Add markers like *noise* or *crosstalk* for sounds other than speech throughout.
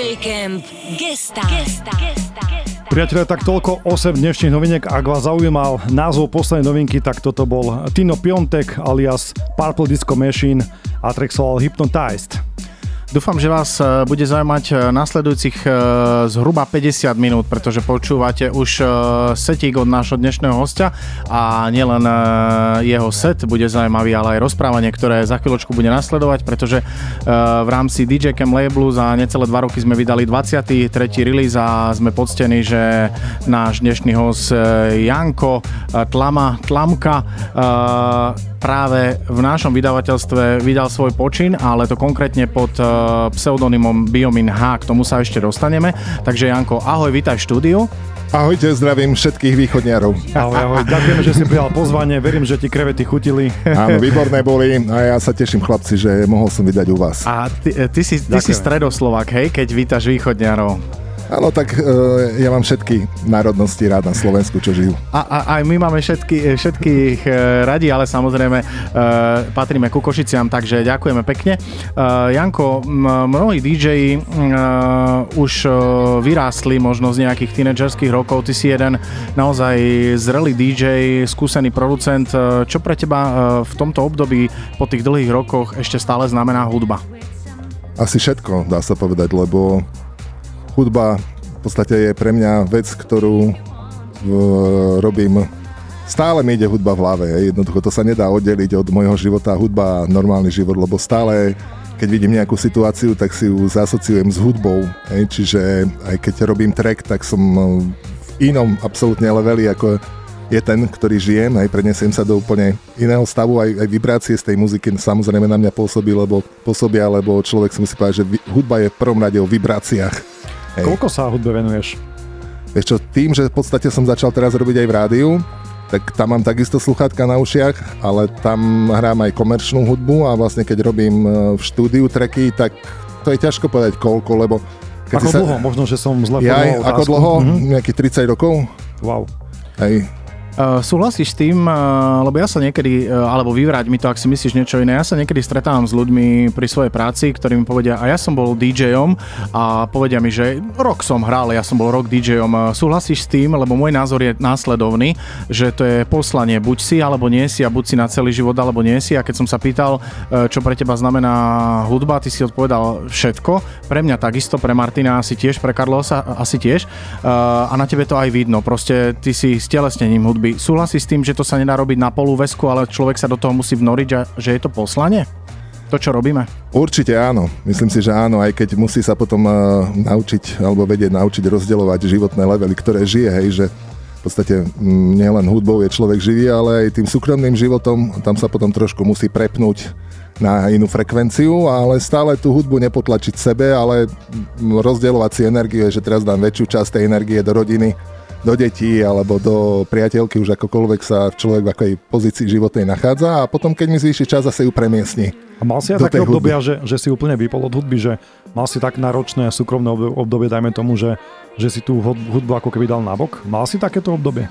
DJ Camp Gesta. Gesta. Gesta. Priatelia, tak toľko 8 dnešných noviniek. Ak vás zaujímal názov poslednej novinky, tak toto bol Tino Piontek alias Purple Disco Machine a track Hypnotized. Dúfam, že vás e, bude zaujímať e, nasledujúcich e, zhruba 50 minút, pretože počúvate už setík od nášho dnešného hostia a nielen jeho set bude zaujímavý, ale aj rozprávanie, ktoré za chvíľočku bude nasledovať, pretože v rámci DJ Cam labelu za necelé dva roky sme vydali 23. release a sme poctení, že náš dnešný host Janko Tlama, Tlamka práve v našom vydavateľstve vydal svoj počin, ale to konkrétne pod uh, pseudonymom Biomin H. K tomu sa ešte dostaneme. Takže Janko, ahoj, vítaj v štúdiu. Ahojte, zdravím všetkých východniarov. Ahoj, ahoj. Ďakujem, že si prijal pozvanie. Verím, že ti krevety chutili. Áno, *laughs* výborné boli a ja sa teším, chlapci, že mohol som vydať u vás. A ty, ty, si, ty si stredoslovák, hej, keď vítaš východniarov. Áno, tak uh, ja mám všetky národnosti rád na Slovensku, čo žijú. A, a aj my máme všetky, všetkých uh, radi, ale samozrejme uh, patríme ku Košiciam, takže ďakujeme pekne. Uh, Janko, m- mnohí DJ uh, už uh, vyrástli možno z nejakých tínedžerských rokov. Ty si jeden naozaj zrelý DJ, skúsený producent. Uh, čo pre teba uh, v tomto období po tých dlhých rokoch ešte stále znamená hudba? Asi všetko, dá sa povedať, lebo hudba v podstate je pre mňa vec, ktorú uh, robím stále mi ide hudba v hlave. Jednoducho to sa nedá oddeliť od môjho života hudba a normálny život, lebo stále keď vidím nejakú situáciu, tak si ju zasociujem s hudbou. Hej. Čiže aj keď robím track, tak som e, v inom absolútne leveli, ako je ten, ktorý žijem, aj prenesiem sa do úplne iného stavu, aj, aj vibrácie z tej muziky samozrejme na mňa pôsobí, lebo, pôsobia, lebo človek si musí povedať, že hudba je v prvom rade o vibráciách Hej. Koľko sa hudbe venuješ? Vieš čo, tým, že v podstate som začal teraz robiť aj v rádiu, tak tam mám takisto sluchátka na ušiach, ale tam hrám aj komerčnú hudbu a vlastne keď robím e, v štúdiu treky, tak to je ťažko povedať koľko, lebo... Keď ako sa... dlho? Možno, že som zle ja, Ako dlho? Mm-hmm. Nejakých 30 rokov. Wow. Hej, Uh, súhlasíš s tým, uh, lebo ja sa niekedy, uh, alebo vyvrať mi to, ak si myslíš niečo iné, ja sa niekedy stretávam s ľuďmi pri svojej práci, ktorí mi povedia, a ja som bol DJom a povedia mi, že rok som hral, ja som bol rok DJom. Uh, súhlasíš s tým, lebo môj názor je následovný, že to je poslanie, buď si alebo nie si a buď si na celý život alebo nie si. A keď som sa pýtal, uh, čo pre teba znamená hudba, ty si odpovedal všetko. Pre mňa takisto, pre Martina asi tiež, pre Karlosa asi tiež. Uh, a na tebe to aj vidno. Proste ty si stelesnením hudby hudby. Súhlasí s tým, že to sa nedá robiť na polúvesku, ale človek sa do toho musí vnoriť, že je to poslanie? To, čo robíme? Určite áno. Myslím si, že áno, aj keď musí sa potom uh, naučiť, alebo vedieť naučiť rozdeľovať životné levely, ktoré žije, hej, že v podstate mm, nielen hudbou je človek živý, ale aj tým súkromným životom, tam sa potom trošku musí prepnúť na inú frekvenciu, ale stále tú hudbu nepotlačiť sebe, ale rozdielovať si energie, že teraz dám väčšiu časť tej energie do rodiny, do detí alebo do priateľky, už akokoľvek sa človek v akej pozícii životnej nachádza a potom, keď mi zvýši čas, zase ju premiesni. A mal si aj také obdobia, že, že si úplne vypol od hudby, že mal si tak náročné súkromné obdobie, dajme tomu, že, že si tú hudbu ako keby dal nabok? Mal si takéto obdobie?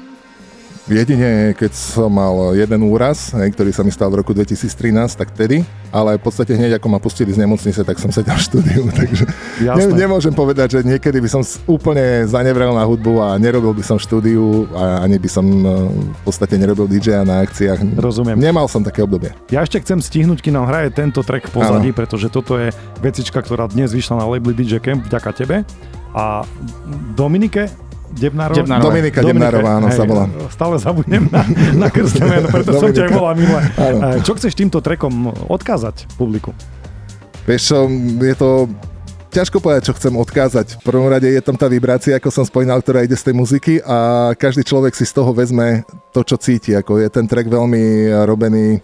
Jedine, keď som mal jeden úraz, ktorý sa mi stal v roku 2013, tak tedy, ale v podstate hneď ako ma pustili z nemocnice, tak som sedel v štúdiu, *laughs* takže ne, nemôžem povedať, že niekedy by som úplne zanevrel na hudbu a nerobil by som štúdiu a ani by som no, v podstate nerobil DJ na akciách. Rozumiem. Nemal som také obdobie. Ja ešte chcem stihnúť, kým nám hraje tento track v pozadí, ano. pretože toto je vecička, ktorá dnes vyšla na label DJ Camp vďaka tebe. A Dominike, Debnárova? Debnárova. Dominika Debnárová, áno, sa volá. Stále zabudnem na, na krstné meno, *laughs* preto som ťa aj volal minule. Čo chceš týmto trekom odkázať publiku? Vieš čo, je to ťažko povedať, čo chcem odkázať. V prvom rade je tam tá vibrácia, ako som spomínal, ktorá ide z tej muziky a každý človek si z toho vezme to, čo cíti. Ako je ten track veľmi robený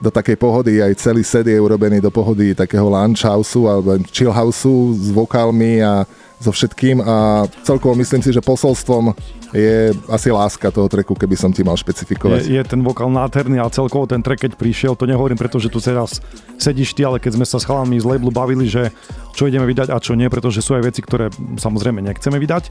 do takej pohody, aj celý set je urobený do pohody takého lounge houseu alebo chill houseu s vokálmi a so všetkým a celkovo myslím si, že posolstvom je asi láska toho treku, keby som ti mal špecifikovať. Je, je ten vokál nádherný a celkovo ten trek, keď prišiel, to nehovorím, pretože tu teraz sedíš ty, ale keď sme sa s chalami z labelu bavili, že čo ideme vydať a čo nie, pretože sú aj veci, ktoré samozrejme nechceme vydať,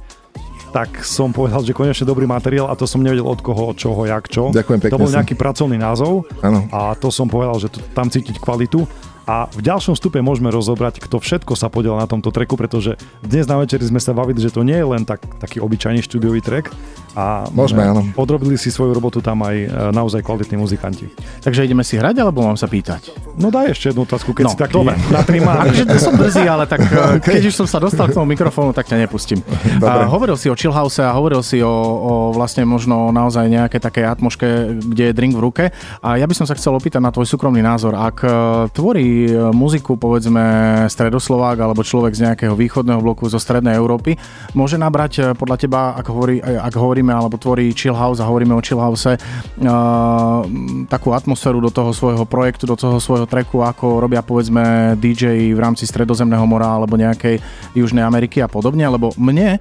tak som povedal, že konečne dobrý materiál a to som nevedel od koho, od čoho, jak čo. Ďakujem pekne. To bol nejaký pracovný názov ano. a to som povedal, že to, tam cítiť kvalitu A v ďalšom stupe môžeme rozobrať, kto všetko sa podiel na tomto treku, pretože dnes na večeri sme sa bavili, že to nie je len tak, taký obyčajný štúdiový trek, a Môžeme, áno. odrobili si svoju robotu tam aj e, naozaj kvalitní muzikanti. Takže ideme si hrať, alebo mám sa pýtať? No daj ešte jednu otázku, keď No, si taký dobre. natrimárny. Akože to som brzý, ale tak *laughs* okay. keď už som sa dostal k tomu mikrofónu, tak ťa nepustím. A, hovoril si o chillhouse a hovoril si o, o vlastne možno naozaj nejaké také atmoške, kde je drink v ruke. A ja by som sa chcel opýtať na tvoj súkromný názor. Ak e, tvorí e, muziku, povedzme, stredoslovák alebo človek z nejakého východného bloku zo strednej Európy, môže nabrať e, podľa teba, ak, hovorí, e, ak hovoríme alebo tvorí chillhouse a hovoríme o chillhouse, uh, takú atmosféru do toho svojho projektu, do toho svojho treku, ako robia povedzme DJ v rámci Stredozemného mora alebo nejakej Južnej Ameriky a podobne, lebo mne e,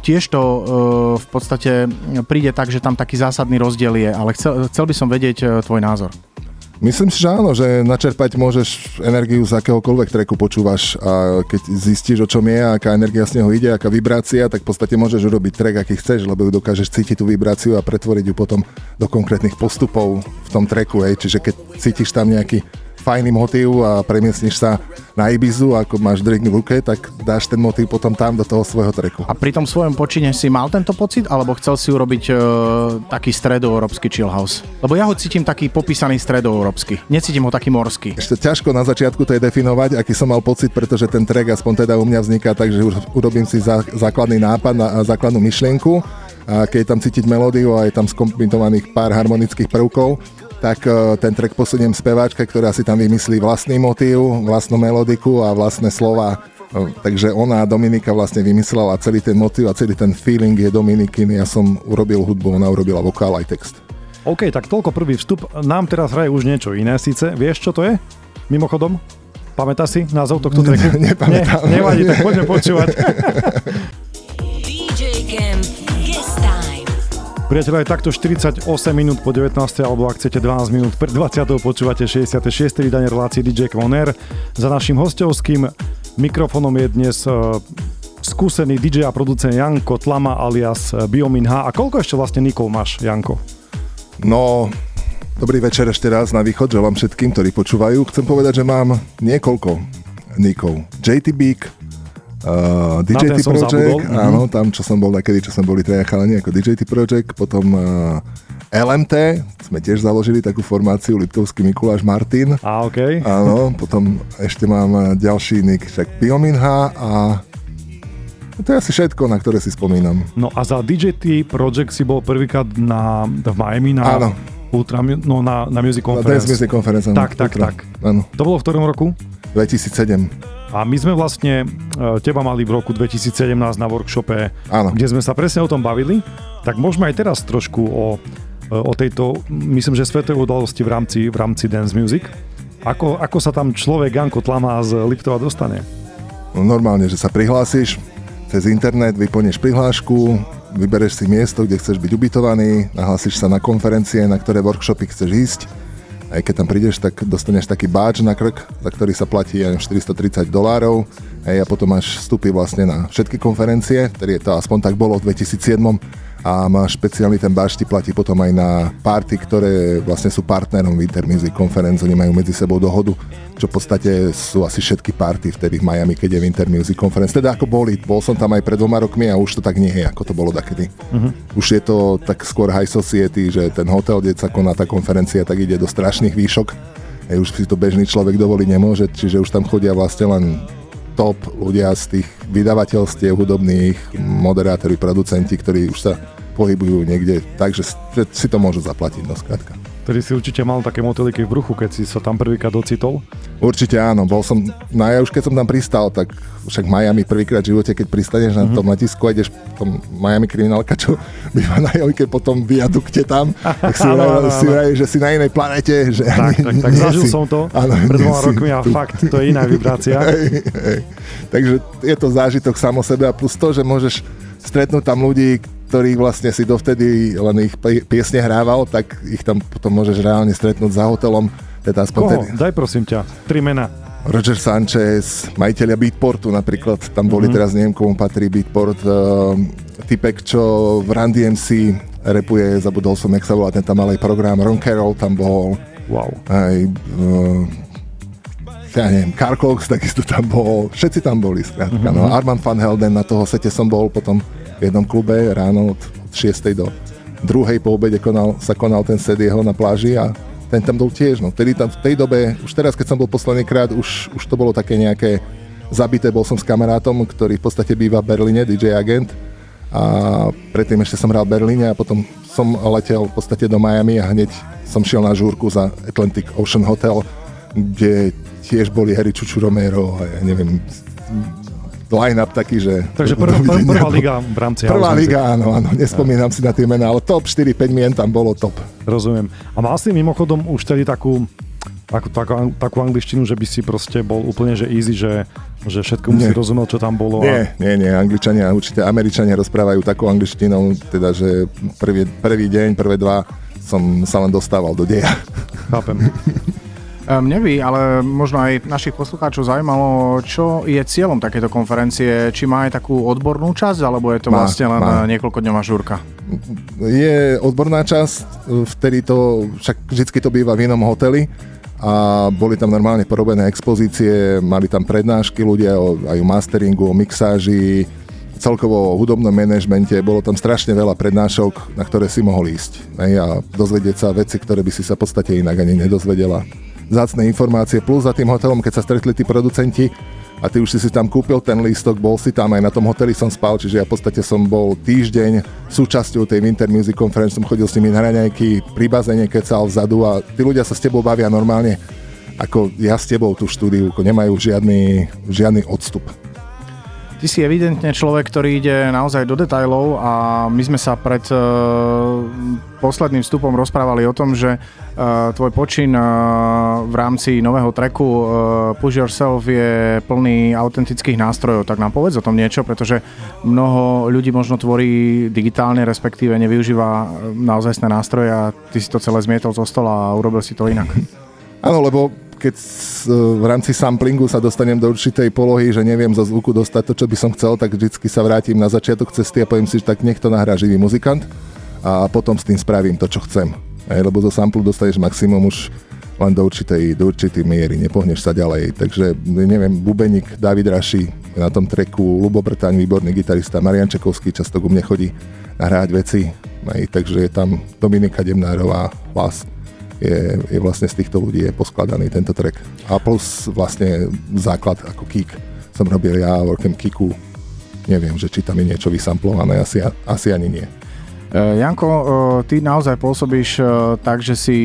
tiež to e, v podstate príde tak, že tam taký zásadný rozdiel je, ale chcel, chcel by som vedieť tvoj názor. Myslím si, že áno, že načerpať môžeš energiu z akéhokoľvek treku počúvaš a keď zistíš, o čom je, aká energia z neho ide, aká vibrácia, tak v podstate môžeš urobiť track, aký chceš, lebo ju dokážeš cítiť tú vibráciu a pretvoriť ju potom do konkrétnych postupov v tom treku. Hej. Čiže keď cítiš tam nejaký fajný motív a premiesniš sa na Ibizu, ako máš drink v ruke, tak dáš ten motív potom tam do toho svojho treku. A pri tom svojom počine si mal tento pocit, alebo chcel si urobiť e, taký stredoeurópsky chill house? Lebo ja ho cítim taký popísaný stredoeurópsky. Necítim ho taký morský. Ešte ťažko na začiatku to je definovať, aký som mal pocit, pretože ten track aspoň teda u mňa vzniká tak, že už urobím si zá, základný nápad, na, základnú myšlienku a keď je tam cítiť melódiu a je tam skombinovaných pár harmonických prvkov, tak e, ten track posuniem speváčke, ktorá si tam vymyslí vlastný motív, vlastnú melodiku a vlastné slova. E, Takže ona, Dominika, vlastne vymyslela celý ten motív a celý ten feeling je Dominikin. Ja som urobil hudbu, ona urobila vokál aj text. OK, tak toľko prvý vstup. Nám teraz hraje už niečo iné síce. Vieš, čo to je? Mimochodom? Pamätáš si názov tohto treku? nepamätám. Nie, nevadí, tak poďme počúvať. *laughs* *laughs* DJ Camp. Priatelia, je takto 48 minút po 19. alebo ak chcete 12 minút pred 20. počúvate 66. vydanie relácie DJ Kvoner. Za našim hostovským mikrofónom je dnes uh, skúsený DJ a producent Janko Tlama alias eh, Biomin H. A koľko ešte vlastne Nikol máš, Janko? No, dobrý večer ešte raz na východ, želám všetkým, ktorí počúvajú. Chcem povedať, že mám niekoľko nikov. JT Beak, uh, DJT ten som Project, zabudol. Mhm. áno, tam čo som bol nakedy, čo sme boli traja chalani ako DJT Project, potom uh, LMT, sme tiež založili takú formáciu Liptovský Mikuláš Martin. A OK. Áno, potom ešte mám uh, ďalší nick, však Biominha a to je asi všetko, na ktoré si spomínam. No a za DJT Project si bol prvýkrát na, v Miami na Áno. Ultra, no na, na Music Na Conference. Dance Music Conference. áno, Tak, tak, Ultra. tak. Áno, To bolo v ktorom roku? 2007. A my sme vlastne e, teba mali v roku 2017 na workshope, Áno. kde sme sa presne o tom bavili. Tak môžeme aj teraz trošku o, e, o tejto, myslím, že svetovej udalosti v rámci, v rámci dance music. Ako, ako sa tam človek Janko Tlama z Liptova dostane? No, normálne, že sa prihlásiš cez internet, vyplníš prihlášku, vybereš si miesto, kde chceš byť ubytovaný, nahlásiš sa na konferencie, na ktoré workshopy chceš ísť. Aj keď tam prídeš, tak dostaneš taký badge na krk, za ktorý sa platí aj 430 dolárov. Hej, a potom máš vstupy vlastne na všetky konferencie, je to aspoň tak bolo v 2007 a máš špeciálny ten ti platí potom aj na party, ktoré vlastne sú partnerom Winter Music Conference, oni majú medzi sebou dohodu, čo v podstate sú asi všetky party vtedy v Miami, keď je Winter Music Conference. Teda ako boli, bol som tam aj pred dvoma rokmi a už to tak nie je, ako to bolo takedy. Uh-huh. Už je to tak skôr high society, že ten hotel, kde sa koná tá konferencia, tak ide do strašných výšok. Hej, už si to bežný človek dovoliť nemôže, čiže už tam chodia vlastne len top ľudia z tých vydavateľstiev hudobných, moderátori, producenti, ktorí už sa pohybujú niekde tak, že že si to môžu zaplatiť, no skrátka. Ktorý si určite mal také moteliky v bruchu, keď si sa tam prvýkrát docitol. Určite áno, bol som, no ja už keď som tam pristal, tak však Miami prvýkrát v živote, keď pristaneš na tom letisku a ideš v tom Miami kriminálka, čo *laughs* býva na jojke po tom viadukte tam, tak si, *laughs* vraj, si vraj, že si na inej planete. Že Tak, ani tak, tak zažil si- som to áno, pred dvoma rokmi a tu. fakt, to je iná *laughs* vibrácia. Hej, hej. Takže je to zážitok samo sebe a plus to, že môžeš stretnúť tam ľudí, ktorých vlastne si dovtedy len ich pie- piesne hrával, tak ich tam potom môžeš reálne stretnúť za hotelom. Teda aspoň Koho? tedy. Daj prosím ťa, tri mena. Roger Sanchez, majiteľia Beatportu napríklad, tam boli Mhm. mm-hmm. teraz, neviem komu patrí Beatport, uh, typek, čo v Run DMC repuje, zabudol som, jak sa volá, ten tam mal aj program, Ron Carroll tam bol, Wow. aj uh, ja neviem, Carl Cox takisto tam bol, všetci tam boli, skrátka. Mm-hmm. No, Armand van Helden, na toho sete som bol potom v jednom klube ráno od, od 6. do druhej po obede konal, sa konal ten set jeho na pláži a ten tam bol tiež. No. Tedy tam, v tej dobe, už teraz, keď som bol posledný krát, už, už to bolo také nejaké zabité. Bol som s kamarátom, ktorý v podstate býva v Berlíne, DJ agent. A predtým ešte som hral v Berlíne a potom som letel v podstate do Miami a hneď som šiel na žúrku za Atlantic Ocean Hotel, kde tiež boli Harry Čuču Romero a ja neviem, line-up taký, že... Takže prv, prv, prvá liga v rámci Prvá liga, áno, áno, nespomínam si na tie mená, ale top 4-5 mien tam bolo top. Rozumiem. A mal si mimochodom už tedy takú takú, takú, takú angličtinu, že by si proste bol úplne že easy, že, že všetko si rozumel, čo tam bolo. Nie, a... nie, nie, angličania, určite američania rozprávajú takú angličtinou, teda, že prvý, prvý deň, prvé dva som sa len dostával do deja. Chápem. *laughs* Mne by, ale možno aj našich poslucháčov zaujímalo, čo je cieľom takéto konferencie. Či má aj takú odbornú časť, alebo je to má, vlastne len má. niekoľkodňová žúrka? Je odborná časť, vtedy to, však vždy to býva v inom hoteli a boli tam normálne porobené expozície, mali tam prednášky ľudia o, aj o masteringu, o mixáži, celkovo o hudobnom manažmente, bolo tam strašne veľa prednášok, na ktoré si mohol ísť a dozvedieť sa veci, ktoré by si sa v podstate inak ani nedozvedela zácne informácie, plus za tým hotelom, keď sa stretli tí producenti a ty už si si tam kúpil ten lístok, bol si tam, aj na tom hoteli som spal, čiže ja v podstate som bol týždeň súčasťou tej Winter Music Conference, som chodil s nimi na raňajky, pri bazéne kecal vzadu a tí ľudia sa s tebou bavia normálne ako ja s tebou tú štúdiu, nemajú žiadny, žiadny odstup. Ty si evidentne človek, ktorý ide naozaj do detajlov a my sme sa pred uh, posledným vstupom rozprávali o tom, že uh, tvoj počin uh, v rámci nového treku uh, Push Yourself je plný autentických nástrojov. Tak nám povedz o tom niečo, pretože mnoho ľudí možno tvorí digitálne, respektíve nevyužíva naozajstné nástroje a ty si to celé zmietol zo stola a urobil si to inak. Áno, lebo keď v rámci samplingu sa dostanem do určitej polohy, že neviem zo zvuku dostať to, čo by som chcel, tak vždycky sa vrátim na začiatok cesty a poviem si, že tak nech to nahrá živý muzikant a potom s tým spravím to, čo chcem. Aj, lebo zo samplu dostaneš maximum už len do určitej, do určitej miery, nepohneš sa ďalej. Takže, neviem, Bubeník, David Raši na tom treku, Lubo Brtaň, výborný gitarista, Marian Čekovský často ku mne chodí nahrávať veci, aj, takže je tam Dominika Demnárová, hlas je, je vlastne z týchto ľudí je poskladaný tento track. A plus vlastne základ ako kick som robil ja, workem kicku. Neviem, že či tam je niečo vysamplované, asi, asi ani nie. E, Janko, e, ty naozaj pôsobíš e, tak, že si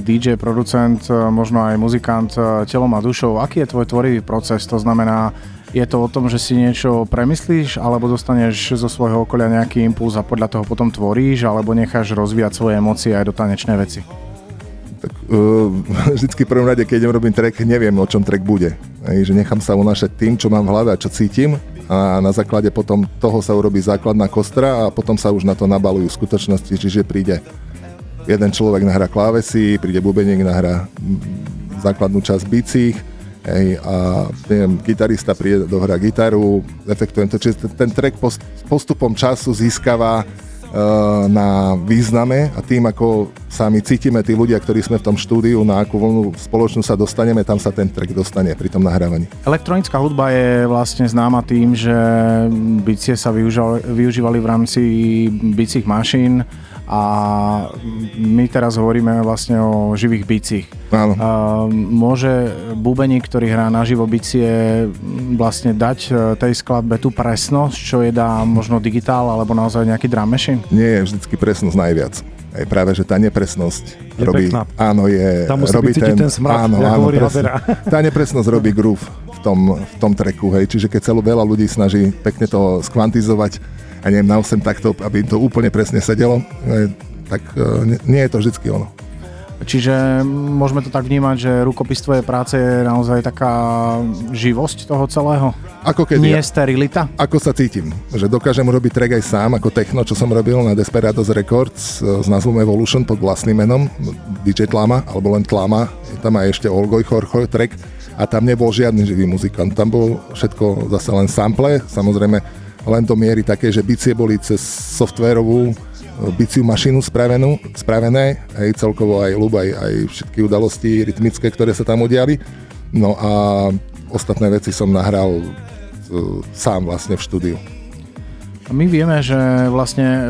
DJ, producent, možno aj muzikant telom a dušou. Aký je tvoj tvorivý proces? To znamená, je to o tom, že si niečo premyslíš, alebo dostaneš zo svojho okolia nejaký impuls a podľa toho potom tvoríš, alebo necháš rozvíjať svoje emócie aj do tanečnej veci? Tak uh, *laughs* vždycky prvom rade, keď idem robiť track, neviem, o čom track bude. Ej, že nechám sa unášať tým, čo mám v hlave a čo cítim a na základe potom toho sa urobí základná kostra a potom sa už na to nabalujú skutočnosti, čiže príde jeden človek nahrá klávesy, príde bubeník, nahrá základnú časť bicích, Hej, a neviem, gitarista príde, dohrá gitaru, efektujem to, čiže ten track postupom času získava na význame a tým, ako sa my cítime, tí ľudia, ktorí sme v tom štúdiu, na akú vlnu spoločnú sa dostaneme, tam sa ten track dostane pri tom nahrávaní. Elektronická hudba je vlastne známa tým, že bicie sa využívali, využívali v rámci bicích mašín, a my teraz hovoríme vlastne o živých bicích. Áno. môže bubeník, ktorý hrá na živo bicie, vlastne dať e, tej skladbe tú presnosť, čo je dá možno digitál alebo naozaj nejaký drum machine? Nie je vždycky presnosť najviac. Aj práve, že tá nepresnosť je robí... Pekná. Áno, je... Tam musí robí ten, ten smrad, áno, áno, presne, Tá nepresnosť robí groove v tom, v tom treku, hej. Čiže keď celú veľa ľudí snaží pekne to skvantizovať, a neviem, na 8 takto, aby to úplne presne sedelo, tak e, nie je to vždycky ono. Čiže môžeme to tak vnímať, že rukopis tvojej práce je naozaj taká živosť toho celého? Ako keď Nie ja, sterilita? Ako sa cítim, že dokážem robiť track aj sám, ako techno, čo som robil na Desperados Records e, s názvom Evolution pod vlastným menom, DJ Tlama, alebo len Tlama, je tam aj ešte Olgoj Chorchoj track a tam nebol žiadny živý muzikant, tam bol všetko zase len sample, samozrejme len do miery také, že bicie boli cez softwarovú e, biciu mašinu spravenú, spravené, aj celkovo aj ľub, aj, aj všetky udalosti rytmické, ktoré sa tam udiali. No a ostatné veci som nahral e, sám vlastne v štúdiu. My vieme, že vlastne e,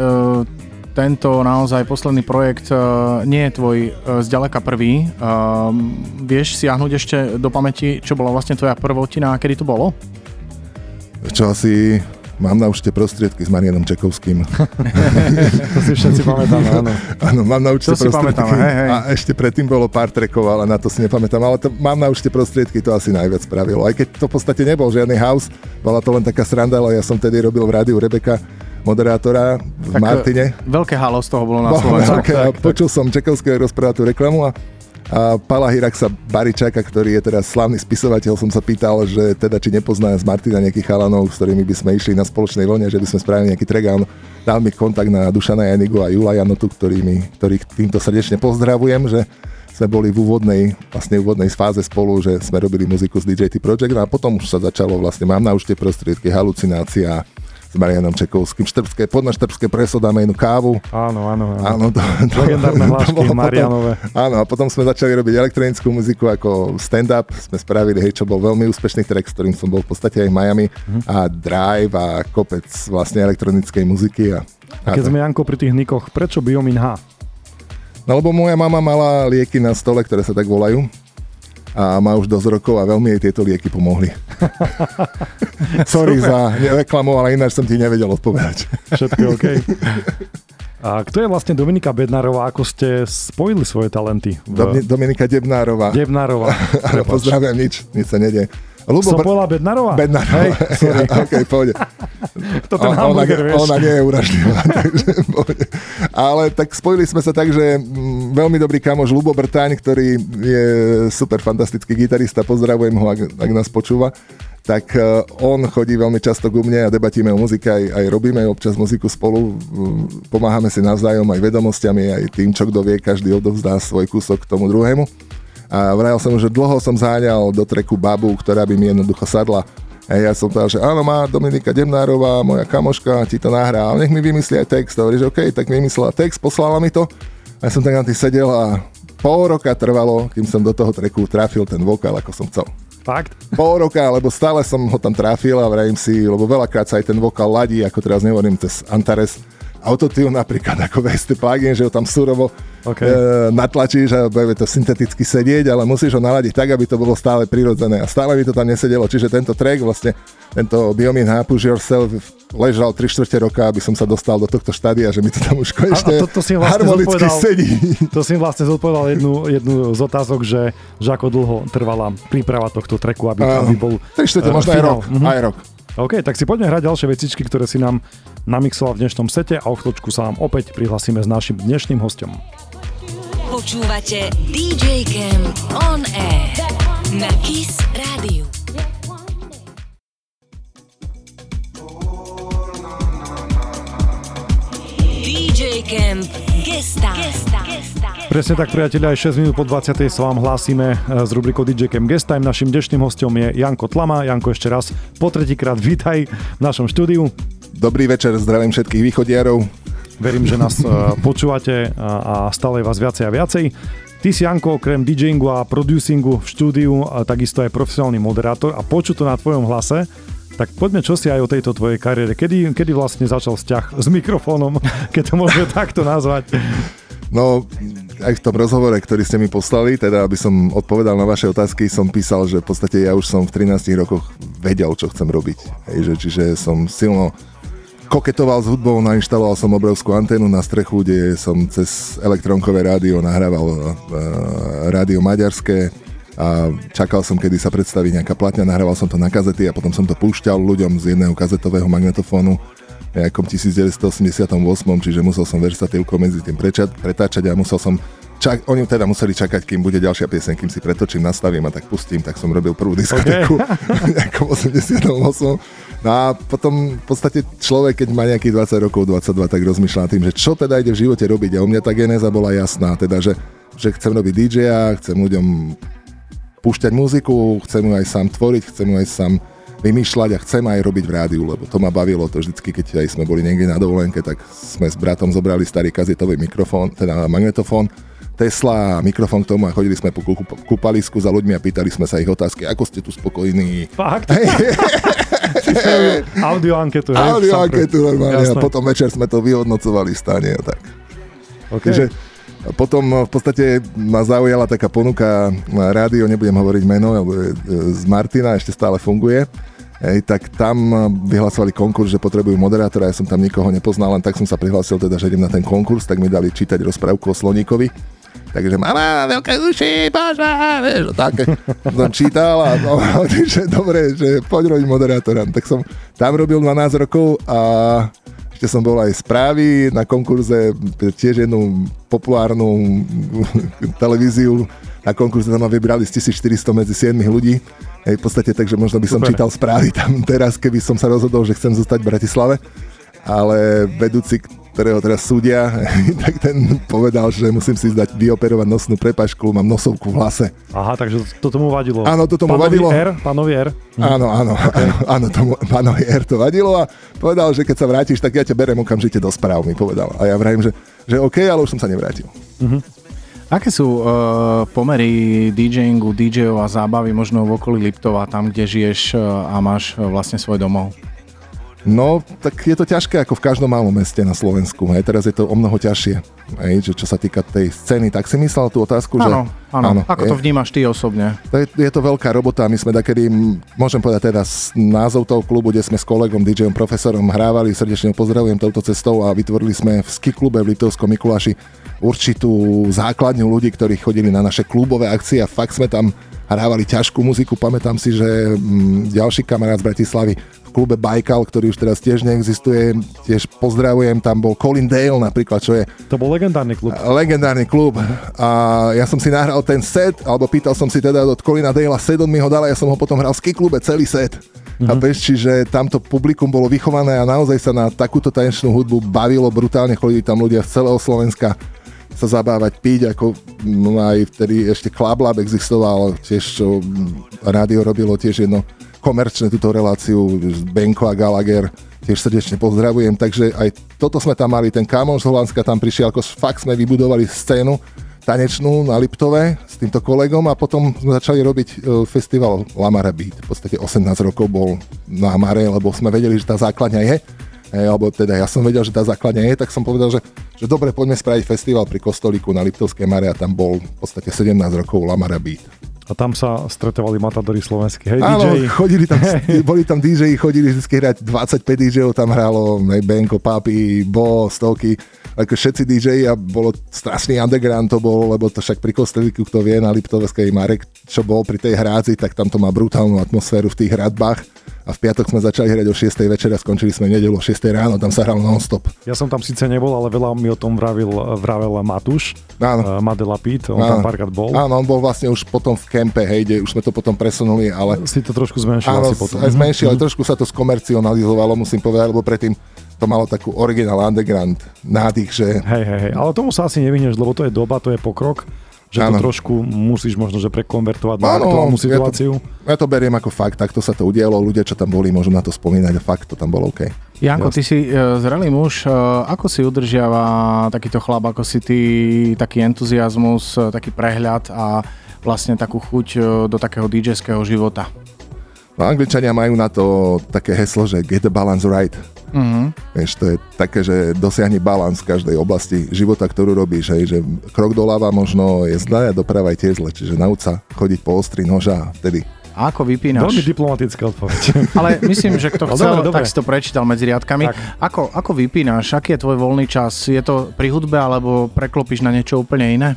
tento naozaj posledný projekt e, nie je tvoj e, zďaleka prvý. E, vieš siahnuť ešte do pamäti, čo bola vlastne tvoja prvotina a kedy to bolo? Čo asi Mám na účte prostriedky s Marianom Čekovským. *laughs* to si všetci pamätáme, áno. Áno, mám na účte to prostriedky. Pamätáme, hej, hej. A ešte predtým bolo pár trekov, ale na to si nepamätám. Ale to, mám na účte prostriedky, to asi najviac spravilo. Aj keď to v podstate nebol žiadny house, bola to len taká sranda, ale ja som tedy robil v rádiu Rebeka moderátora v tak Martine. Veľké halo z toho bolo na Slovensku. Počul som Čekovského rozprávať tú reklamu a a Pala Hiraksa Baričaka, ktorý je teraz slavný spisovateľ, som sa pýtal, že teda či nepozná z Martina nejakých chalanov, s ktorými by sme išli na spoločnej vlne, že by sme spravili nejaký track a dal mi kontakt na Dušana Janigu a Jula Janotu, ktorými, ktorých týmto srdečne pozdravujem, že sme boli v úvodnej, vlastne v úvodnej fáze spolu, že sme robili muziku z DJT Project. No a potom už sa začalo vlastne, mám na účte prostriedky, halucinácia, s Marianom Čekovským. Štrbské, podľa Štrbské preso dáme jednu kávu. Áno, áno. áno. áno to, to, Legendárne hlášky Marianové. Potom, áno, a potom sme začali robiť elektronickú muziku ako stand-up. Sme spravili, hej, čo bol veľmi úspešný track, s ktorým som bol v podstate aj v Miami. Uh-huh. A Drive a kopec vlastne elektronickej muziky. A, a keď a sme, Janko, pri tých nikoch, prečo Biomin H? No lebo moja mama mala lieky na stole, ktoré sa tak volajú a má už dosť rokov a veľmi jej tieto lieky pomohli. *laughs* Sorry za reklamu, ale ináč som ti nevedel odpovedať. Všetko OK. *laughs* A kto je vlastne Dominika Bednárová? Ako ste spojili svoje talenty? V... Dominika Debnárová. Debnárová. *laughs* Pozdravujem, nič, nič sa nedie. Lubo, Som bola Bednárová? Bednárová. Hej, sorry. *laughs* OK, pôjde. To ten ona, ona, vieš. ona nie je uražlivá. Ale tak spojili sme sa tak, že mm, veľmi dobrý kamoš Lubo Brtáň, ktorý je super fantastický gitarista, pozdravujem ho, ak, ak nás počúva tak e, on chodí veľmi často ku mne a debatíme o muzike, aj, aj robíme občas muziku spolu, pomáhame si navzájom aj vedomosťami, aj tým, čo kto vie, každý odovzdá svoj kúsok tomu druhému. A vrajal som, že dlho som záňal do treku babu, ktorá by mi jednoducho sadla. A ja som povedal, že áno, má Dominika Demnárová, moja kamoška, ti to nahrá, ale nech mi vymyslí aj text. A hovorí, že OK, tak vymyslela text, poslala mi to. A ja som tak na tým sedel a pol roka trvalo, kým som do toho treku trafil ten vokál, ako som chcel. Fakt? Pol roka, lebo stále som ho tam trafil a vrajím si, lebo veľakrát sa aj ten vokál ladí, ako teraz nehovorím cez Antares, Autotune napríklad ako VST plugin, že ho tam surovo okay. e, natlačíš a bude to synteticky sedieť, ale musíš ho naladiť tak, aby to bolo stále prirodzené a stále by to tam nesedelo. Čiže tento track vlastne, tento Biomin Push Yourself ležal 3 čtvrte roka, aby som sa dostal do tohto štádia, že mi to tam už konečne a, a to, to si vlastne harmonicky sedí. To si vlastne zodpovedal jednu, jednu z otázok, že, že ako dlho trvala príprava tohto tracku, aby, aby bol 3 čtvrte, uh, možno aj rok, mm-hmm. aj rok. OK, tak si poďme hrať ďalšie vecičky, ktoré si nám namixoval v dnešnom sete a o chvíľočku sa vám opäť prihlasíme s našim dnešným hostom. Počúvate DJ Cam On Air na KISS Rádiu. DJ Camp Guest Presne tak, priatelia, aj 6 minút po 20. sa vám hlásime eh, s rubrikou DJ Camp Guest Time. Našim dnešným hostom je Janko Tlama. Janko, ešte raz po tretíkrát vítaj v našom štúdiu. Dobrý večer, zdravím všetkých východiarov. Verím, že nás eh, počúvate a stále vás viacej a viacej. Ty si, Janko, okrem DJingu a producingu v štúdiu, takisto aj profesionálny moderátor a poču to na tvojom hlase, tak poďme čo si aj o tejto tvojej kariére. Kedy, kedy vlastne začal vzťah s mikrofónom, *laughs* keď to môžeme *laughs* takto nazvať? No, aj v tom rozhovore, ktorý ste mi poslali, teda aby som odpovedal na vaše otázky, som písal, že v podstate ja už som v 13 rokoch vedel, čo chcem robiť. Hej, že, čiže som silno koketoval s hudbou, nainštaloval som obrovskú anténu na strechu, kde som cez elektronkové rádio nahrával uh, rádio maďarské, a čakal som, kedy sa predstaví nejaká platňa, nahrával som to na kazety a potom som to púšťal ľuďom z jedného kazetového magnetofónu v nejakom 1988, čiže musel som versatilko medzi tým prečať, pretáčať a musel som čak, oni teda museli čakať, kým bude ďalšia pieseň, kým si pretočím, nastavím a tak pustím, tak som robil prvú diskotéku okay. nejakom 88. No a potom v podstate človek, keď má nejakých 20 rokov, 22, tak rozmýšľa tým, že čo teda ide v živote robiť a u mňa tá genéza bola jasná, teda že, že chcem robiť DJ-a, chcem ľuďom púšťať muziku, chcem ju aj sám tvoriť, chcem ju aj sám vymýšľať a chcem aj robiť v rádiu, lebo to ma bavilo to vždycky, keď aj sme boli niekde na dovolenke, tak sme s bratom zobrali starý kazetový mikrofón, teda magnetofón, Tesla mikrofón k tomu a chodili sme po kú- kúpalisku za ľuďmi a pýtali sme sa ich otázky, ako ste tu spokojní. Fakt? *laughs* *laughs* Audio anketu. hej, Audio anketu normálne a Jasné. potom večer sme to vyhodnocovali stane a tak. OK. Takže potom eh, v podstate ma zaujala taká ponuka na rádio, nebudem hovoriť meno, lebo je eh, z Martina, ešte stále funguje. Hej, tak tam eh, vyhlasovali konkurs, že potrebujú moderátora, ja som tam nikoho nepoznal, len tak som sa prihlásil teda, že idem na ten konkurs, tak mi dali čítať rozprávku o Sloníkovi. Takže mama, veľké uši, bože, vieš, také. Som čítal a no, *laughs* že dobre, že poď robiť moderátora. Tak som tam robil 12 rokov a ešte som bol aj správy na konkurze, tiež jednu populárnu *laughs* televíziu. Na konkurze tam ma vybrali z 1400 medzi 7 ľudí. Hej, v podstate, takže možno by som Super. čítal správy tam teraz, keby som sa rozhodol, že chcem zostať v Bratislave. Ale vedúci, ktorého teraz súdia, *laughs* tak ten povedal, že musím si zdať vyoperovať nosnú prepašku, mám nosovku v hlase. Aha, takže to tomu vadilo. Áno, to tomu pánovi vadilo. R, pánovi R. Hm. Áno, áno, áno, áno, tomu pánovi R to vadilo a povedal, že keď sa vrátiš, tak ja ťa berem okamžite do správ, mi povedal. A ja vravím, že, že OK, ale už som sa nevrátil. Aké sú uh, pomery DJingu, DJov a zábavy možno v okolí Liptova, tam, kde žiješ uh, a máš uh, vlastne svoj domov? No, tak je to ťažké ako v každom malom meste na Slovensku. Hej. Teraz je to o mnoho ťažšie. Hej, že čo sa týka tej scény, tak si myslel tú otázku, že... Áno, áno. Ako to je, vnímaš ty osobne? to je, je to veľká robota. My sme takedy, môžem povedať teda s- názov toho klubu, kde sme s kolegom DJom profesorom hrávali, srdečne pozdravujem touto cestou a vytvorili sme v ski klube v Litovskom Mikuláši určitú základňu ľudí, ktorí chodili na naše klubové akcie a fakt sme tam hrávali ťažkú muziku. Pamätám si, že mm, ďalší kamarát z Bratislavy v klube Baikal, ktorý už teraz tiež neexistuje, tiež pozdravujem, tam bol Colin Dale napríklad, čo je To bol legendárny klub. legendárny klub a ja som si nahral ten set, alebo pýtal som si teda od Colina Dale'a set, on mi ho dal a ja som ho potom hral v ski klube celý set. A čiže tamto publikum bolo vychované a naozaj sa na takúto tanečnú hudbu bavilo brutálne, chodili tam ľudia z celého Slovenska sa zabávať, piť, ako no, aj vtedy ešte Club Lab existoval, tiež čo rádio robilo tiež jedno komerčné túto reláciu, Benko a Gallagher, tiež srdečne pozdravujem, takže aj toto sme tam mali, ten kamoš z Holandska tam prišiel, ako fakt sme vybudovali scénu tanečnú na Liptove s týmto kolegom a potom sme začali robiť e, festival Lamara Beat. V podstate 18 rokov bol na Amare, lebo sme vedeli, že tá základňa je. Hej, alebo teda ja som vedel, že tá základňa je, tak som povedal, že, že dobre, poďme spraviť festival pri kostolíku na Liptovskej Mare a tam bol v podstate 17 rokov Lamara Beat. A tam sa stretovali matadori slovenskí. Hej, Áno, DJ. chodili tam, *laughs* boli tam DJ, chodili vždy hrať 25 DJ-ov, tam hralo hej, Benko, Papi, Bo, Stovky, ako všetci DJ a bolo strašný underground to bol, lebo to však pri kostolíku, kto vie, na Liptovskej Marek, čo bol pri tej hrádzi, tak tam to má brutálnu atmosféru v tých hradbách a v piatok sme začali hrať o 6. večera, skončili sme nedelu o 6. ráno, tam sa hral non-stop. Ja som tam síce nebol, ale veľa mi o tom vravil, vravel Matúš, Áno. uh, Madela Pitt, on tam párkrát bol. Áno, on bol vlastne už potom v kempe, hej, kde už sme to potom presunuli, ale Si to trošku zmenšil Áno, asi potom. aj zmenšil, ale trošku sa to skomercionalizovalo, musím povedať, lebo predtým to malo takú original underground nádych, že Hej, hej, hej. Ale tomu sa asi nevyhneš, lebo to je doba, to je pokrok, že Áno. to trošku musíš možno že prekonvertovať na aktuálnu ja to- situáciu. ja to beriem ako fakt, takto sa to udialo, ľudia, čo tam boli, môžu na to spomínať a fakt to tam bolo OK. Janko, ty si e, zrelý muž, e, ako si udržiava takýto chlap, ako si ty taký entuziasmus, e, taký prehľad a vlastne takú chuť do takého DJ-ského života? No Angličania majú na to také heslo, že get the balance right. Mhm. Vieš, to je také, že dosiahni balans v každej oblasti života, ktorú robíš. Hej, že krok doľava možno je zlé a doprava je tiež zle. Čiže nauč sa chodiť po ostri noža a vtedy. A ako vypínaš? Veľmi diplomatická odpoveď. *laughs* Ale myslím, že kto No, chcel, dobre, dobre. tak si to prečítal medzi riadkami. Tak. Ako, ako vypínaš? Aký je tvoj voľný čas? Je to pri hudbe alebo preklopíš na niečo úplne iné?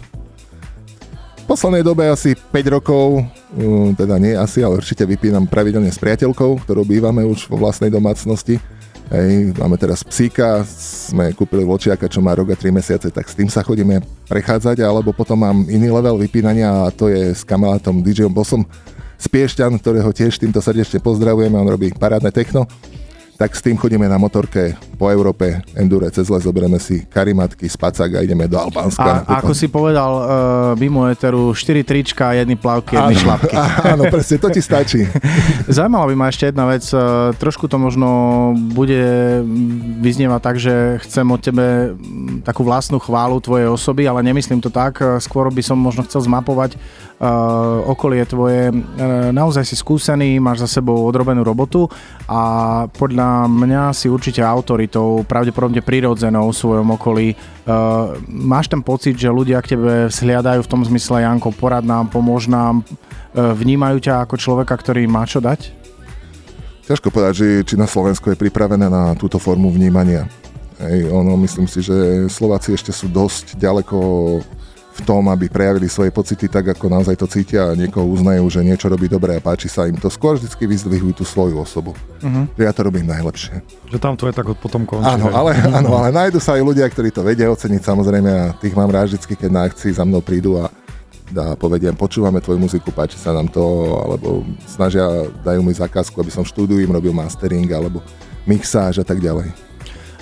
Poslednej dobe asi 5 rokov, um, teda nie asi, ale určite vypínam pravidelne s priateľkou, ktorou bývame už vo vlastnej domácnosti. Hej, máme teraz psíka, sme kúpili vlčiaka, čo má rok a 3 mesiace, tak s tým sa chodíme prechádzať, alebo potom mám iný level vypínania a to je s kamarátom DJom Bossom z Piešťan, ktorého tiež týmto srdečne pozdravujeme, on robí parádne techno. Tak s tým chodíme na motorke po Európe, endure cez les, zoberieme si karimatky, spacák a ideme do Albánska. A ako si povedal uh, mimo Eteru, 4 trička, jedny plavky, jedny šlapky. *laughs* Áno, presne, to ti stačí. *laughs* Zaujímala by ma ešte jedna vec, uh, trošku to možno bude vyznievať tak, že chcem od tebe mm, takú vlastnú chválu tvojej osoby, ale nemyslím to tak, skôr by som možno chcel zmapovať okolie tvoje. Uh, naozaj si skúsený, máš za sebou odrobenú robotu a podľa mňa si určite autoritou, pravdepodobne prirodzenou v svojom okolí. Uh, máš ten pocit, že ľudia k tebe sliadajú v tom zmysle, Janko, porad nám, pomôž nám, vnímajú ťa ako človeka, ktorý má čo dať? Ťažko povedať, že, či na Slovensku je pripravené na túto formu vnímania. Hej, ono, myslím si, že Slováci ešte sú dosť ďaleko v tom, aby prejavili svoje pocity tak, ako naozaj to cítia a niekoho uznajú, že niečo robí dobre a páči sa im to. Skôr vždy vyzdvihujú tú svoju osobu. Uh-huh. Že ja to robím najlepšie. Že tam to je tak potom končí. Áno, ale, áno, ale nájdu sa aj ľudia, ktorí to vedia oceniť samozrejme a tých mám rád vždy, keď na akcii za mnou prídu a dá, povediem, počúvame tvoju muziku, páči sa nám to, alebo snažia, dajú mi zakázku, aby som štúdiu im robil mastering, alebo mixáž a tak ďalej.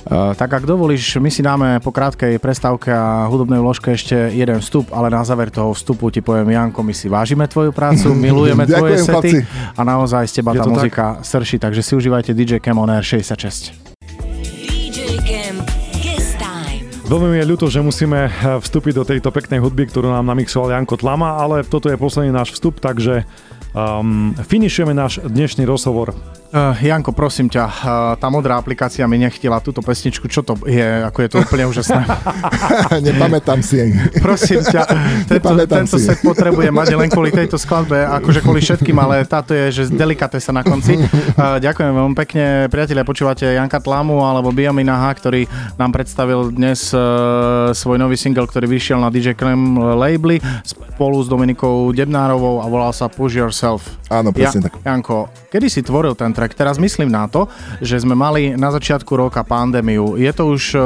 Uh, tak ak dovolíš, my si dáme po krátkej prestávke a hudobnej vložke ešte jeden vstup, ale na záver toho vstupu ti poviem, Janko, my si vážime tvoju prácu, *laughs* milujeme tvoje sety a naozaj z teba Je tá muzika tak? srší, takže si užívajte DJ Cam On Air 66. Veľmi mi je ľúto, že musíme vstúpiť do tejto peknej hudby, ktorú nám namixoval Janko Tlama, ale toto je posledný náš vstup, takže um, finišujeme náš dnešný rozhovor. Uh, Janko, prosím ťa, uh, tá modrá aplikácia mi nechtila túto pesničku, čo to je, ako je to úplne úžasné. *laughs* Nepamätám si jej. Prosím ťa, *laughs* tento, tento set potrebujem mať len kvôli tejto skladbe, akože kvôli všetkým, ale táto je, že delikate sa na konci. Uh, ďakujem veľmi pekne, priatelia, počúvate Janka Tlamu alebo Biominaha, ktorý nám predstavil dnes uh, svoj nový single, ktorý vyšiel na DJ Krem labely spolu s Dominikou Debnárovou a volal sa Push Yourself. Áno, presne ja, tak. Janko, kedy si tvoril ten track? Teraz myslím na to, že sme mali na začiatku roka pandémiu. Je to už uh,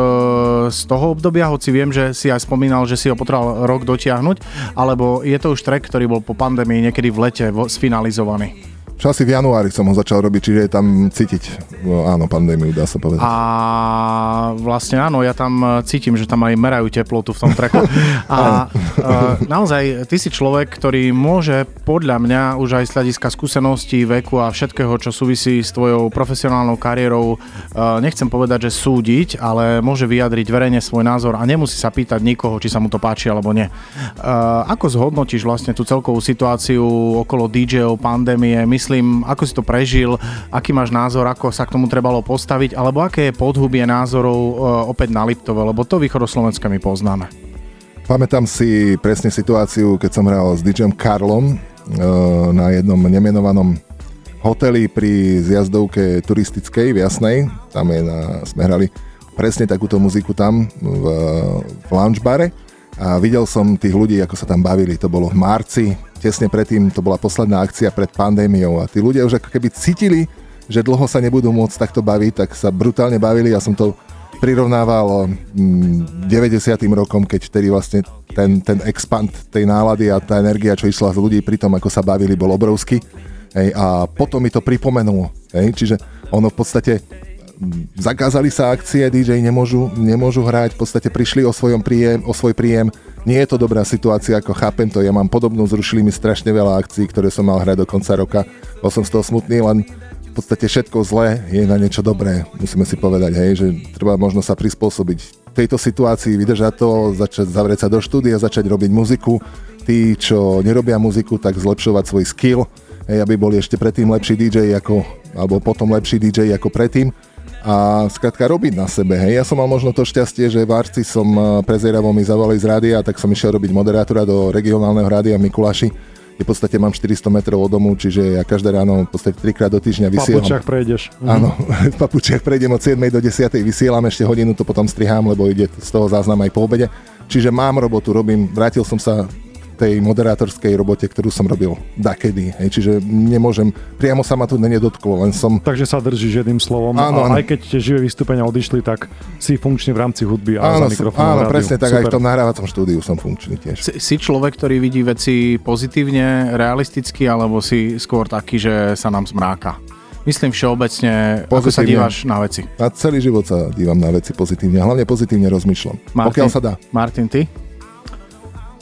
z toho obdobia, hoci viem, že si aj spomínal, že si ho potreboval rok dotiahnuť, alebo je to už track, ktorý bol po pandémii niekedy v lete sfinalizovaný? Čo asi v januári som ho začal robiť, čiže je tam cítiť, no, áno, pandémiu, dá sa povedať. A vlastne áno, ja tam e, cítim, že tam aj merajú teplotu v tom treku. *laughs* A uh, naozaj, ty si človek, ktorý môže podľa mňa už aj z hľadiska skúseností, veku a všetkého, čo súvisí s tvojou profesionálnou kariérou, uh, nechcem povedať, že súdiť, ale môže vyjadriť verejne svoj názor a nemusí sa pýtať nikoho, či sa mu to páči alebo nie. Ako zhodnotíš vlastne tú celkovú situáciu okolo DJ-ov, pandémie? myslím, ako si to prežil, aký máš názor, ako sa k tomu trebalo postaviť, alebo aké je podhubie názorov e, opäť na Liptove, lebo to východoslovenské my poznáme. Pamätám si presne situáciu, keď som hral s DJom Karlom e, na jednom nemenovanom hoteli pri zjazdovke turistickej v Jasnej. Tam je na, sme hrali presne takúto muziku tam v, v lounge bare a videl som tých ľudí, ako sa tam bavili. To bolo v marci tesne predtým, to bola posledná akcia pred pandémiou a tí ľudia už ako keby cítili, že dlho sa nebudú môcť takto baviť, tak sa brutálne bavili. Ja som to prirovnával 90. Mm, rokom, keď vtedy vlastne ten, ten expand tej nálady a tá energia, čo išla z ľudí pri tom, ako sa bavili, bol obrovský. Hej, a potom mi to pripomenulo. Hej, čiže ono v podstate zakázali sa akcie, DJ nemôžu, nemôžu hrať, v podstate prišli o, svojom príjem, o svoj príjem, nie je to dobrá situácia, ako chápem to, ja mám podobnú, zrušili mi strašne veľa akcií, ktoré som mal hrať do konca roka, bol som z toho smutný, len v podstate všetko zlé je na niečo dobré, musíme si povedať, hej, že treba možno sa prispôsobiť tejto situácii, vydržať to, začať zavrieť sa do štúdia, začať robiť muziku, tí, čo nerobia muziku, tak zlepšovať svoj skill, hej, aby boli ešte predtým lepší DJ ako, alebo potom lepší DJ ako predtým a skrátka robiť na sebe. Hej. Ja som mal možno to šťastie, že v Arci som eh, prezeravo mi zavolali z rádia, tak som išiel robiť moderátora do regionálneho rádia v Mikuláši v podstate mám 400 metrov od domu, čiže ja každé ráno v podstate trikrát do týždňa vysielam. V papučiach prejdeš. Mhm. Áno, *laughs* v papučiach prejdem od 7 do 10 vysielam, ešte hodinu to potom strihám, lebo ide z toho záznam aj po obede. Čiže mám robotu, robím, vrátil som sa tej moderátorskej robote, ktorú som robil dakedy. Hej, čiže nemôžem, priamo sa ma tu nedotklo, len som... Takže sa držíš jedným slovom áno, a aj keď tie živé vystúpenia odišli, tak si funkčný v rámci hudby a áno, za mikrofónom Áno, rádiu. presne tak, Super. aj v tom nahrávacom štúdiu som funkčný tiež. Si, si človek, ktorý vidí veci pozitívne, realisticky, alebo si skôr taký, že sa nám zmráka? Myslím všeobecne, ako sa Pozitívne. díváš na veci. A celý život sa dívam na veci pozitívne. Hlavne pozitívne rozmýšľam. Martin, Pokiaľ sa dá. Martin, ty?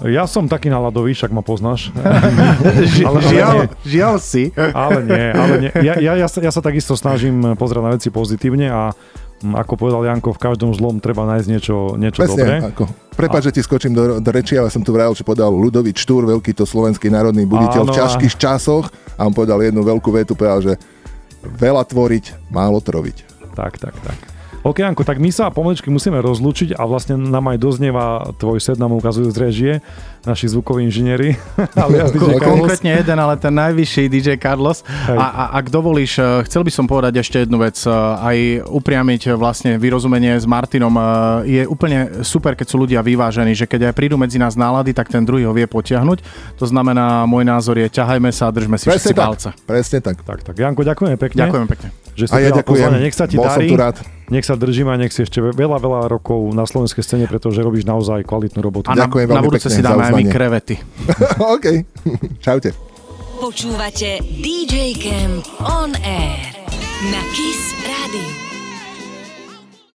Ja som taký naladový, však ma poznáš. *laughs* Ale- žiaľ, žiaľ si. Ale nie, ale nie. Ja, ja, ja, sa, ja sa takisto snažím pozerať na veci pozitívne a mm, ako povedal Janko, v každom zlom treba nájsť niečo, niečo dobré. Presne, ako, prepáč, že ti skočím do, do reči, ale som tu vral, že povedal Ludovič Štúr, veľký to slovenský národný buditeľ Áno, v ťažkých časoch a on povedal jednu veľkú vetu, povedal, že veľa tvoriť, málo troviť. Tak, tak, tak. OK, Janko, tak my sa pomaličky musíme rozlúčiť a vlastne nám aj doznieva tvoj set, nám ukazujú z režie, naši zvukoví inžinieri. *laughs* Konkrétne jeden, ale ten najvyšší DJ Carlos. Hej. A, a ak dovolíš, eh, chcel by som povedať ešte jednu vec, eh, aj upriamiť eh, vlastne vyrozumenie s Martinom. Je úplne super, keď sú ľudia vyvážení, že keď aj prídu medzi nás nálady, tak ten druhý ho vie potiahnuť. To znamená, môj názor je, ťahajme sa a držme si Presne všetci tak, palce. presne tak. Tak, tak, Janko, ďakujeme pekne. Ďakujem pekne. Že si A ja ďakujem, pozvanie. Nech sa ti bol som darí. tu rád. Nech sa držíme a nech si ešte veľa, veľa rokov na slovenskej scéne, pretože robíš naozaj kvalitnú robotu. A na, Ďakujem na veľmi budúce pekne si dáme aj my krevety. *laughs* OK, čaute. Počúvate DJ Camp On Air na KISS Rádiu.